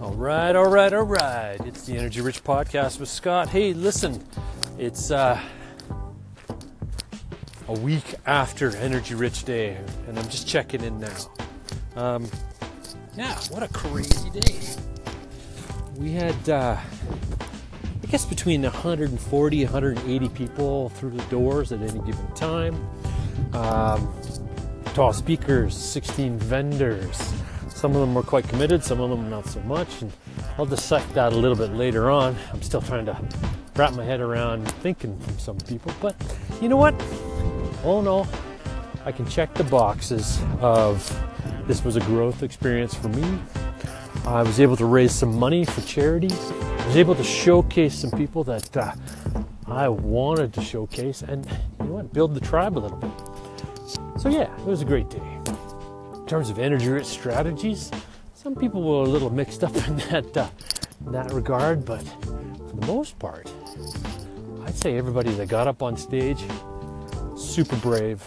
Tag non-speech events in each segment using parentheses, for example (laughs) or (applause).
All right, all right, all right. It's the Energy Rich Podcast with Scott. Hey, listen, it's uh, a week after Energy Rich Day, and I'm just checking in now. Um, yeah, what a crazy day. We had, uh, I guess, between 140 180 people through the doors at any given time. Um, tall speakers, 16 vendors some of them were quite committed, some of them not so much. And I'll dissect that a little bit later on. I'm still trying to wrap my head around thinking from some people. But you know what? All in all, I can check the boxes of this was a growth experience for me. I was able to raise some money for charity. I was able to showcase some people that uh, I wanted to showcase and you know what? Build the tribe a little bit. So yeah, it was a great day in terms of energy rich strategies, some people were a little mixed up (laughs) in that, uh, in that regard, but for the most part, I'd say everybody that got up on stage, super brave,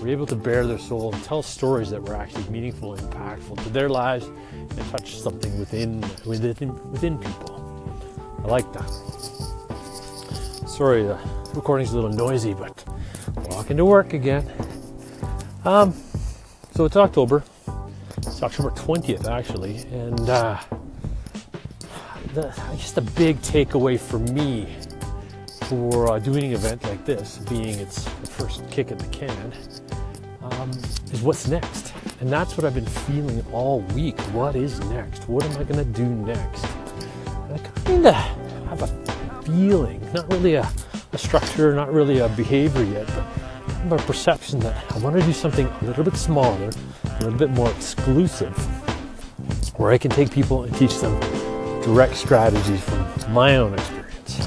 were able to bare their soul and tell stories that were actually meaningful and impactful to their lives and touch something within within within people. I like that. Sorry, the recording's a little noisy, but walking to work again. Um, so it's October. It's October 20th, actually. And uh, the, I guess the big takeaway for me for uh, doing an event like this, being its first kick at the can, um, is what's next. And that's what I've been feeling all week. What is next? What am I going to do next? And I kind of have a feeling, not really a, a structure, not really a behavior yet, but my perception that I want to do something a little bit smaller, a little bit more exclusive, where I can take people and teach them direct strategies from my own experience,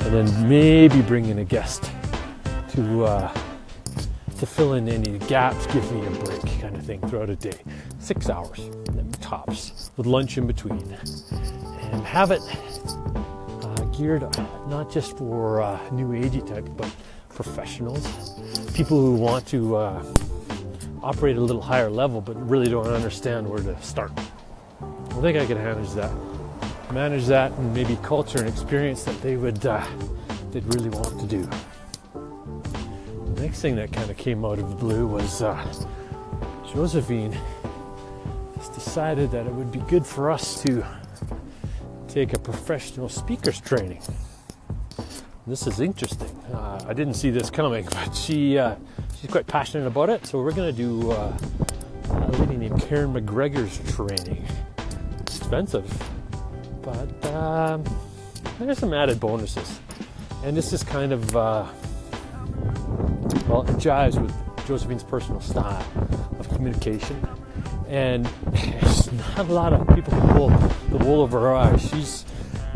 and then maybe bring in a guest to uh, to fill in any gaps, give me a break, kind of thing throughout a day, six hours tops, with lunch in between, and have it uh, geared not just for uh, new agey type, but professionals, people who want to uh, operate at a little higher level but really don't understand where to start. I think I can manage that. Manage that and maybe culture and experience that they would uh, they'd really want to do. The next thing that kind of came out of the blue was uh, Josephine has decided that it would be good for us to take a professional speakers training. This is interesting. Uh, I didn't see this coming, (laughs) but she uh, she's quite passionate about it. So we're to do uh, a lady named Karen McGregor's training. It's expensive, but um, there's some added bonuses. And this is kind of uh, well, it jives with Josephine's personal style of communication. And not a lot of people can pull the wool over her eyes. She's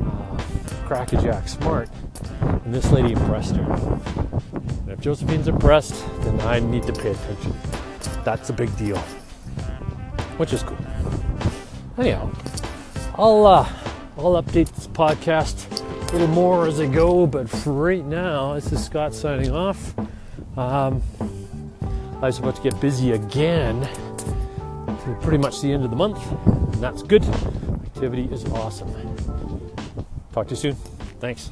uh, crackerjack smart and this lady impressed her. And if Josephine's impressed, then I need to pay attention. That's a big deal, which is cool. Anyhow, I'll uh, I'll update this podcast a little more as I go, but for right now, this is Scott signing off. Um, I was about to get busy again. Pretty much the end of the month, and that's good. Activity is awesome. Talk to you soon. Thanks.